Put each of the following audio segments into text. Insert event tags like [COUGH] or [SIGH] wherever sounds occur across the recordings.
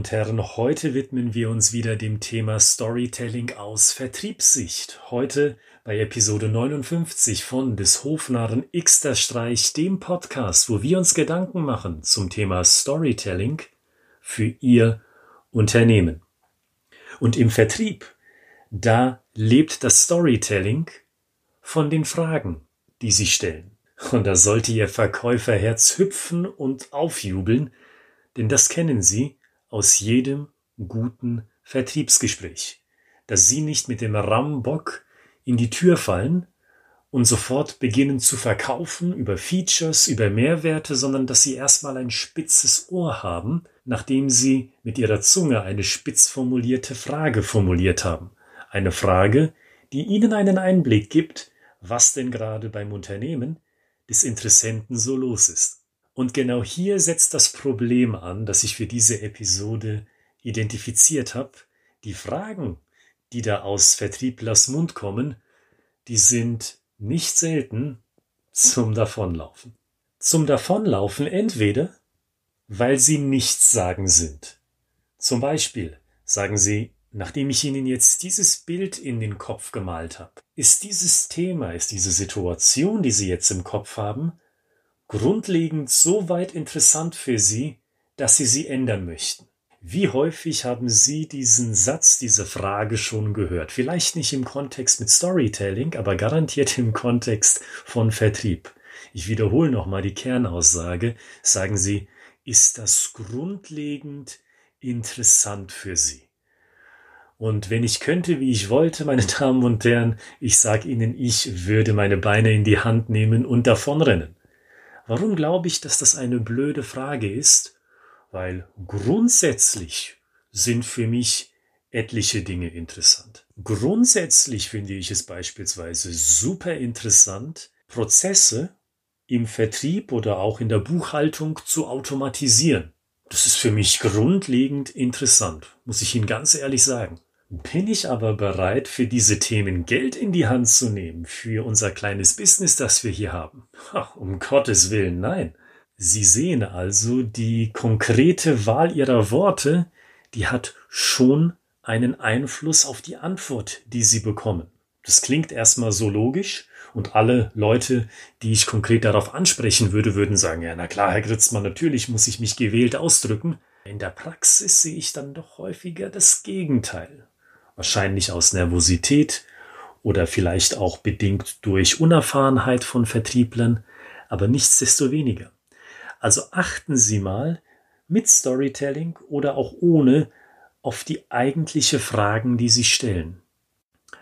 und Herren, heute widmen wir uns wieder dem Thema Storytelling aus Vertriebssicht. Heute bei Episode 59 von des Hofnarren Xter Streich, dem Podcast, wo wir uns Gedanken machen zum Thema Storytelling für Ihr Unternehmen. Und im Vertrieb, da lebt das Storytelling von den Fragen, die Sie stellen. Und da sollte Ihr Verkäuferherz hüpfen und aufjubeln, denn das kennen Sie aus jedem guten Vertriebsgespräch, dass Sie nicht mit dem Rambock in die Tür fallen und sofort beginnen zu verkaufen über Features, über Mehrwerte, sondern dass Sie erstmal ein spitzes Ohr haben, nachdem Sie mit Ihrer Zunge eine spitz formulierte Frage formuliert haben. Eine Frage, die Ihnen einen Einblick gibt, was denn gerade beim Unternehmen des Interessenten so los ist. Und genau hier setzt das Problem an, das ich für diese Episode identifiziert habe. Die Fragen, die da aus Vertrieblers Mund kommen, die sind nicht selten zum Davonlaufen. Zum Davonlaufen entweder, weil sie nichts sagen sind. Zum Beispiel sagen sie, nachdem ich Ihnen jetzt dieses Bild in den Kopf gemalt habe, ist dieses Thema, ist diese Situation, die Sie jetzt im Kopf haben, grundlegend so weit interessant für Sie, dass Sie sie ändern möchten. Wie häufig haben Sie diesen Satz, diese Frage schon gehört? Vielleicht nicht im Kontext mit Storytelling, aber garantiert im Kontext von Vertrieb. Ich wiederhole nochmal die Kernaussage. Sagen Sie, ist das grundlegend interessant für Sie? Und wenn ich könnte, wie ich wollte, meine [LAUGHS] Damen und Herren, ich sage Ihnen, ich würde meine Beine in die Hand nehmen und davonrennen. Warum glaube ich, dass das eine blöde Frage ist? Weil grundsätzlich sind für mich etliche Dinge interessant. Grundsätzlich finde ich es beispielsweise super interessant, Prozesse im Vertrieb oder auch in der Buchhaltung zu automatisieren. Das ist für mich grundlegend interessant, muss ich Ihnen ganz ehrlich sagen. Bin ich aber bereit, für diese Themen Geld in die Hand zu nehmen, für unser kleines Business, das wir hier haben? Ach, um Gottes Willen, nein. Sie sehen also, die konkrete Wahl Ihrer Worte, die hat schon einen Einfluss auf die Antwort, die Sie bekommen. Das klingt erstmal so logisch und alle Leute, die ich konkret darauf ansprechen würde, würden sagen, ja, na klar, Herr Gritzmann, natürlich muss ich mich gewählt ausdrücken. In der Praxis sehe ich dann doch häufiger das Gegenteil wahrscheinlich aus Nervosität oder vielleicht auch bedingt durch Unerfahrenheit von Vertrieblern, aber nichtsdestoweniger. Also achten Sie mal mit Storytelling oder auch ohne auf die eigentliche Fragen, die Sie stellen.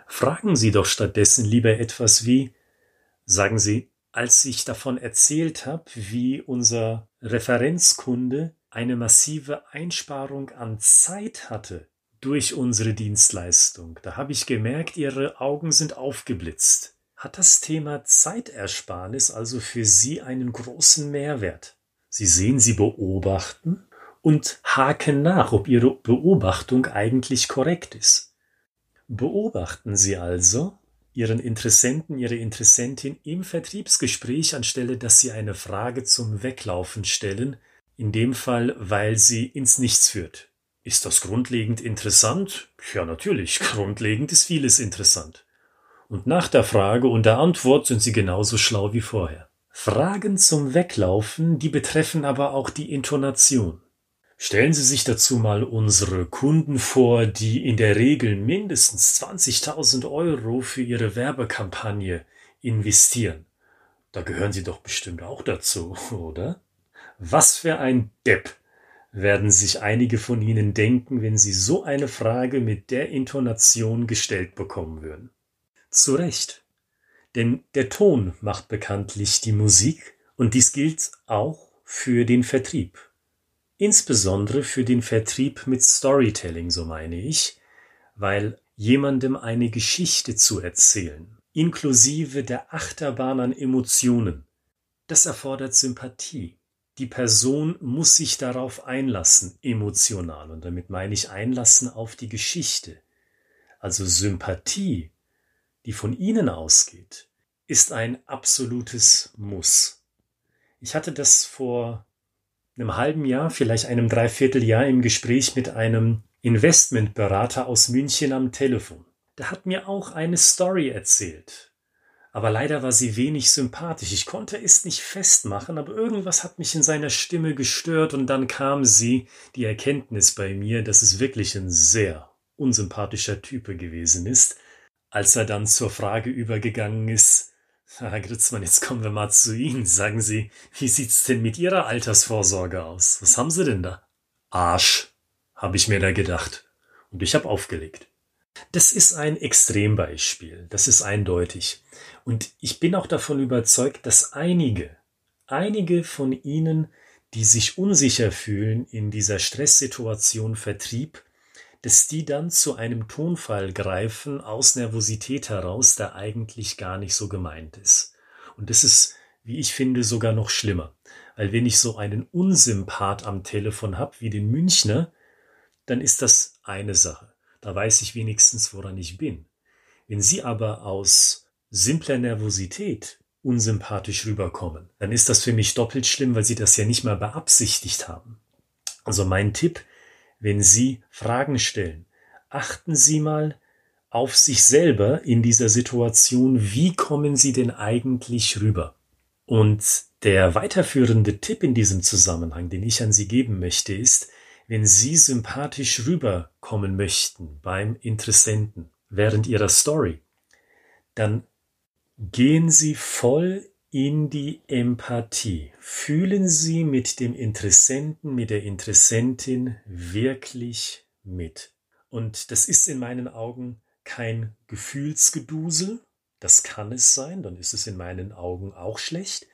Fragen Sie doch stattdessen lieber etwas wie, sagen Sie, als ich davon erzählt habe, wie unser Referenzkunde eine massive Einsparung an Zeit hatte durch unsere Dienstleistung. Da habe ich gemerkt, Ihre Augen sind aufgeblitzt. Hat das Thema Zeitersparnis also für Sie einen großen Mehrwert? Sie sehen, Sie beobachten und haken nach, ob Ihre Beobachtung eigentlich korrekt ist. Beobachten Sie also Ihren Interessenten, Ihre Interessentin im Vertriebsgespräch, anstelle dass Sie eine Frage zum Weglaufen stellen, in dem Fall, weil sie ins Nichts führt. Ist das grundlegend interessant? Ja, natürlich. [LAUGHS] Grundlegend ist vieles interessant. Und nach der Frage und der Antwort sind Sie genauso schlau wie vorher. Fragen zum Weglaufen, die betreffen aber auch die Intonation. Stellen Sie sich dazu mal unsere Kunden vor, die in der Regel mindestens 20.000 Euro für ihre Werbekampagne investieren. Da gehören Sie doch bestimmt auch dazu, [LAUGHS] oder? Was für ein Depp werden sich einige von Ihnen denken, wenn Sie so eine Frage mit der Intonation gestellt bekommen würden. Zu Recht. Denn der Ton macht bekanntlich die Musik und dies gilt auch für den Vertrieb. Insbesondere für den Vertrieb mit Storytelling, so meine ich, weil jemandem eine Geschichte zu erzählen, inklusive der Achterbahn an Emotionen, das erfordert Sympathie die Person muss sich darauf einlassen, emotional. Und damit meine ich einlassen auf die Geschichte. Also Sympathie, die von Ihnen ausgeht, ist ein absolutes Muss. Ich hatte das vor einem halben Jahr, vielleicht einem Dreivierteljahr im Gespräch mit einem Investmentberater aus München am Telefon. Der hat mir auch eine Story erzählt. Aber leider war sie wenig sympathisch. Ich konnte es nicht festmachen, aber irgendwas hat mich in seiner Stimme gestört und dann kam sie, die Erkenntnis bei mir, dass es wirklich ein sehr unsympathischer Type gewesen ist, als er dann zur Frage übergegangen ist, Herr Gritzmann, jetzt kommen wir mal zu Ihnen. Sagen Sie, wie sieht's denn mit Ihrer Altersvorsorge aus? Was haben Sie denn da? Arsch, habe ich mir da gedacht. Und ich habe aufgelegt. Das ist ein Extrembeispiel, das ist eindeutig. Und ich bin auch davon überzeugt, dass einige, einige von Ihnen, die sich unsicher fühlen in dieser Stresssituation Vertrieb, dass die dann zu einem Tonfall greifen aus Nervosität heraus, der eigentlich gar nicht so gemeint ist. Und das ist, wie ich finde, sogar noch schlimmer. Weil wenn ich so einen Unsympath am Telefon habe, wie den Münchner, dann ist das eine Sache. Da weiß ich wenigstens, woran ich bin. Wenn Sie aber aus simpler Nervosität unsympathisch rüberkommen, dann ist das für mich doppelt schlimm, weil Sie das ja nicht mal beabsichtigt haben. Also mein Tipp, wenn Sie Fragen stellen, achten Sie mal auf sich selber in dieser Situation, wie kommen Sie denn eigentlich rüber? Und der weiterführende Tipp in diesem Zusammenhang, den ich an Sie geben möchte, ist, wenn Sie sympathisch rüberkommen möchten beim Interessenten während Ihrer Story, dann gehen Sie voll in die Empathie. Fühlen Sie mit dem Interessenten, mit der Interessentin wirklich mit. Und das ist in meinen Augen kein Gefühlsgedusel. Das kann es sein, dann ist es in meinen Augen auch schlecht.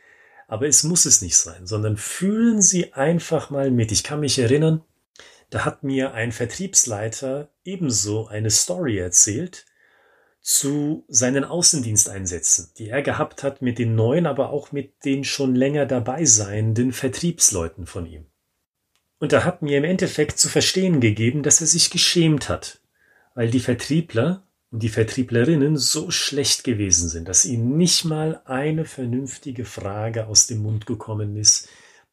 Aber es muss es nicht sein, sondern fühlen Sie einfach mal mit. Ich kann mich erinnern, da hat mir ein Vertriebsleiter ebenso eine Story erzählt, zu seinen Außendiensteinsätzen, die er gehabt hat mit den neuen, aber auch mit den schon länger dabei seienden Vertriebsleuten von ihm. Und er hat mir im Endeffekt zu verstehen gegeben, dass er sich geschämt hat, weil die Vertriebler und die Vertrieblerinnen so schlecht gewesen sind, dass ihnen nicht mal eine vernünftige Frage aus dem Mund gekommen ist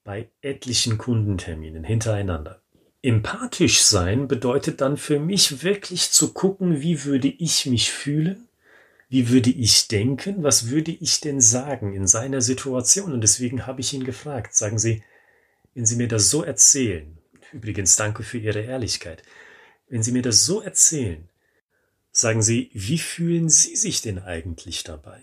bei etlichen Kundenterminen hintereinander. Empathisch sein bedeutet dann für mich wirklich zu gucken, wie würde ich mich fühlen, wie würde ich denken, was würde ich denn sagen in seiner Situation. Und deswegen habe ich ihn gefragt, sagen Sie, wenn Sie mir das so erzählen, übrigens danke für Ihre Ehrlichkeit, wenn Sie mir das so erzählen, sagen Sie, wie fühlen Sie sich denn eigentlich dabei,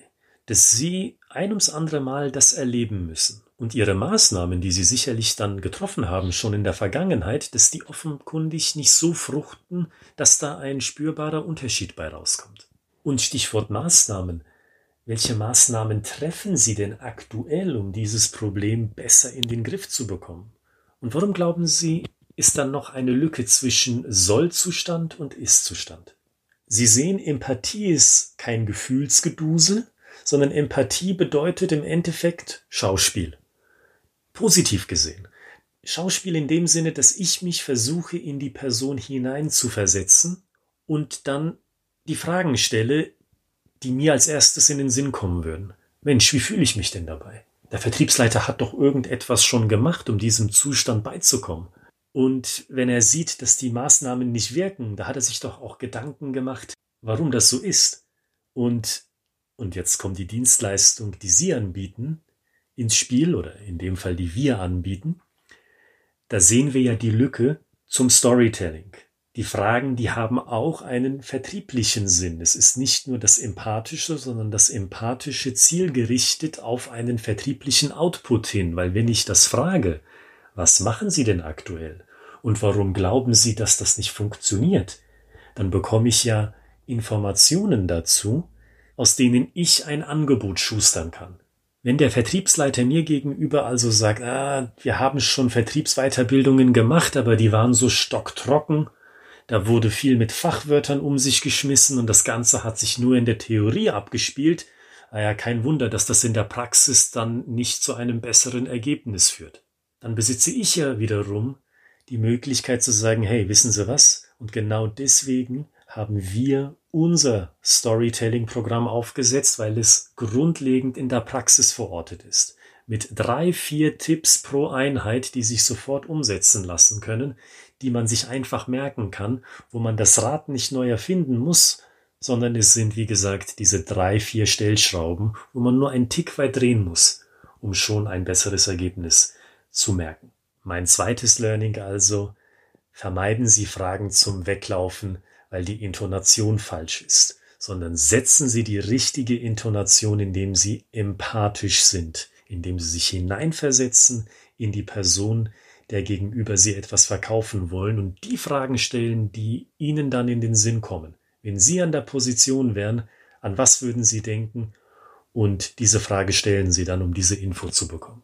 dass Sie ein ums andere Mal das erleben müssen? Und ihre Maßnahmen, die sie sicherlich dann getroffen haben, schon in der Vergangenheit, dass die offenkundig nicht so fruchten, dass da ein spürbarer Unterschied bei rauskommt. Und Stichwort Maßnahmen. Welche Maßnahmen treffen Sie denn aktuell, um dieses Problem besser in den Griff zu bekommen? Und warum glauben Sie, ist dann noch eine Lücke zwischen Sollzustand und Istzustand? Sie sehen, Empathie ist kein Gefühlsgedusel, sondern Empathie bedeutet im Endeffekt Schauspiel positiv gesehen. Schauspiel in dem Sinne, dass ich mich versuche, in die Person hinein zu versetzen und dann die Fragen stelle, die mir als erstes in den Sinn kommen würden. Mensch, wie fühle ich mich denn dabei? Der Vertriebsleiter hat doch irgendetwas schon gemacht, um diesem Zustand beizukommen. Und wenn er sieht, dass die Maßnahmen nicht wirken, da hat er sich doch auch Gedanken gemacht, warum das so ist. Und, und jetzt kommt die Dienstleistung, die Sie anbieten, ins Spiel oder in dem Fall die wir anbieten, da sehen wir ja die Lücke zum Storytelling. Die Fragen, die haben auch einen vertrieblichen Sinn. Es ist nicht nur das Empathische, sondern das Empathische zielgerichtet auf einen vertrieblichen Output hin, weil wenn ich das frage, was machen Sie denn aktuell und warum glauben Sie, dass das nicht funktioniert, dann bekomme ich ja Informationen dazu, aus denen ich ein Angebot schustern kann. Wenn der Vertriebsleiter mir gegenüber also sagt, ah, wir haben schon Vertriebsweiterbildungen gemacht, aber die waren so stocktrocken, da wurde viel mit Fachwörtern um sich geschmissen und das Ganze hat sich nur in der Theorie abgespielt, naja, kein Wunder, dass das in der Praxis dann nicht zu einem besseren Ergebnis führt. Dann besitze ich ja wiederum die Möglichkeit zu sagen, hey, wissen Sie was? Und genau deswegen haben wir unser Storytelling-Programm aufgesetzt, weil es grundlegend in der Praxis verortet ist. mit drei, vier Tipps pro Einheit, die sich sofort umsetzen lassen können, die man sich einfach merken kann, wo man das Rad nicht neu erfinden muss, sondern es sind, wie gesagt, diese drei, vier Stellschrauben, wo man nur einen Tick weit drehen muss, um schon ein besseres Ergebnis zu merken. Mein zweites Learning also, vermeiden Sie Fragen zum Weglaufen, weil die Intonation falsch ist, sondern setzen Sie die richtige Intonation, indem Sie empathisch sind, indem Sie sich hineinversetzen in die Person, der gegenüber Sie etwas verkaufen wollen und die Fragen stellen, die Ihnen dann in den Sinn kommen. Wenn Sie an der Position wären, an was würden Sie denken? Und diese Frage stellen Sie dann, um diese Info zu bekommen.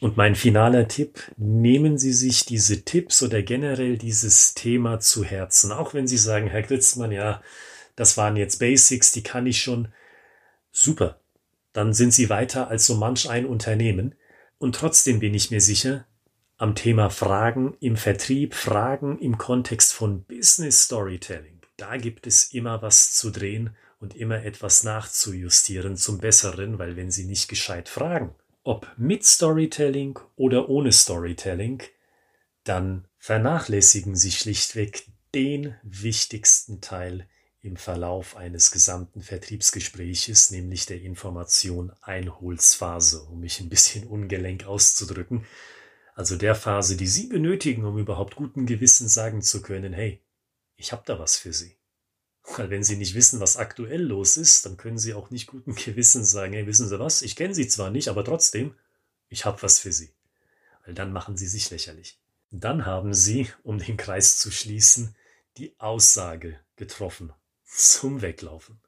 Und mein finaler Tipp, nehmen Sie sich diese Tipps oder generell dieses Thema zu Herzen. Auch wenn Sie sagen, Herr Gritzmann, ja, das waren jetzt Basics, die kann ich schon. Super. Dann sind Sie weiter als so manch ein Unternehmen. Und trotzdem bin ich mir sicher, am Thema Fragen im Vertrieb, Fragen im Kontext von Business Storytelling, da gibt es immer was zu drehen und immer etwas nachzujustieren zum Besseren, weil wenn Sie nicht gescheit fragen, ob mit Storytelling oder ohne Storytelling, dann vernachlässigen Sie schlichtweg den wichtigsten Teil im Verlauf eines gesamten Vertriebsgespräches, nämlich der Information Einholsphase, um mich ein bisschen [LAUGHS] ungelenk auszudrücken. Also der Phase, die Sie benötigen, um überhaupt guten Gewissen sagen zu können, hey, ich habe da was für Sie. Weil wenn Sie nicht wissen, was aktuell los ist, dann können Sie auch nicht guten Gewissens sagen, hey, wissen Sie was, ich kenne Sie zwar nicht, aber trotzdem, ich habe was für Sie. Weil dann machen Sie sich lächerlich. Dann haben Sie, um den Kreis zu schließen, die Aussage getroffen [LAUGHS] zum Weglaufen.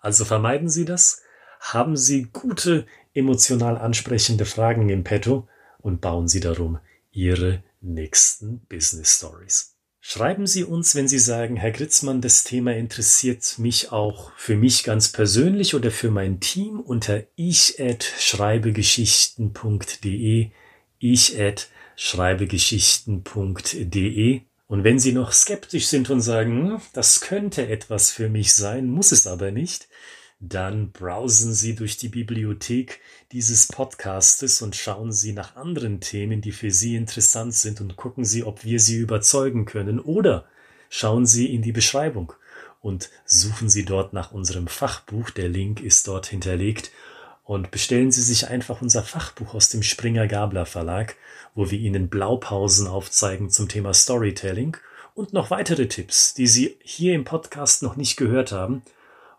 Also vermeiden Sie das, haben Sie gute, emotional ansprechende Fragen im Petto und bauen Sie darum Ihre nächsten Business Stories. Schreiben Sie uns, wenn Sie sagen, Herr Gritzmann, das Thema interessiert mich auch für mich ganz persönlich oder für mein Team unter ich@schreibegeschichten.de, ich@schreibegeschichten.de. Und wenn Sie noch skeptisch sind und sagen, hm, das könnte etwas für mich sein, muss es aber nicht, dann browsen Sie durch die Bibliothek dieses Podcastes und schauen Sie nach anderen Themen, die für Sie interessant sind und gucken Sie, ob wir Sie überzeugen können. Oder schauen Sie in die Beschreibung und suchen Sie dort nach unserem Fachbuch. Der Link ist dort hinterlegt. Und bestellen Sie sich einfach unser Fachbuch aus dem Springer Gabler Verlag, wo wir Ihnen Blaupausen aufzeigen zum Thema Storytelling und noch weitere Tipps, die Sie hier im Podcast noch nicht gehört haben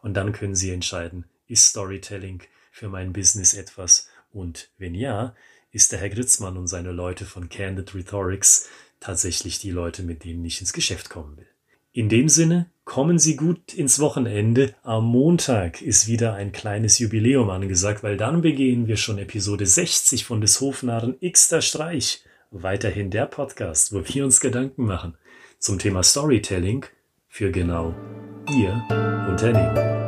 und dann können Sie entscheiden, ist Storytelling für mein Business etwas? Und wenn ja, ist der Herr Gritzmann und seine Leute von Candid Rhetorics tatsächlich die Leute, mit denen ich ins Geschäft kommen will. In dem Sinne, kommen Sie gut ins Wochenende. Am Montag ist wieder ein kleines Jubiläum angesagt, weil dann begehen wir schon Episode 60 von des Hofnarren Xter Streich. Weiterhin der Podcast, wo wir uns Gedanken machen zum Thema Storytelling für genau Ihr Unternehmen.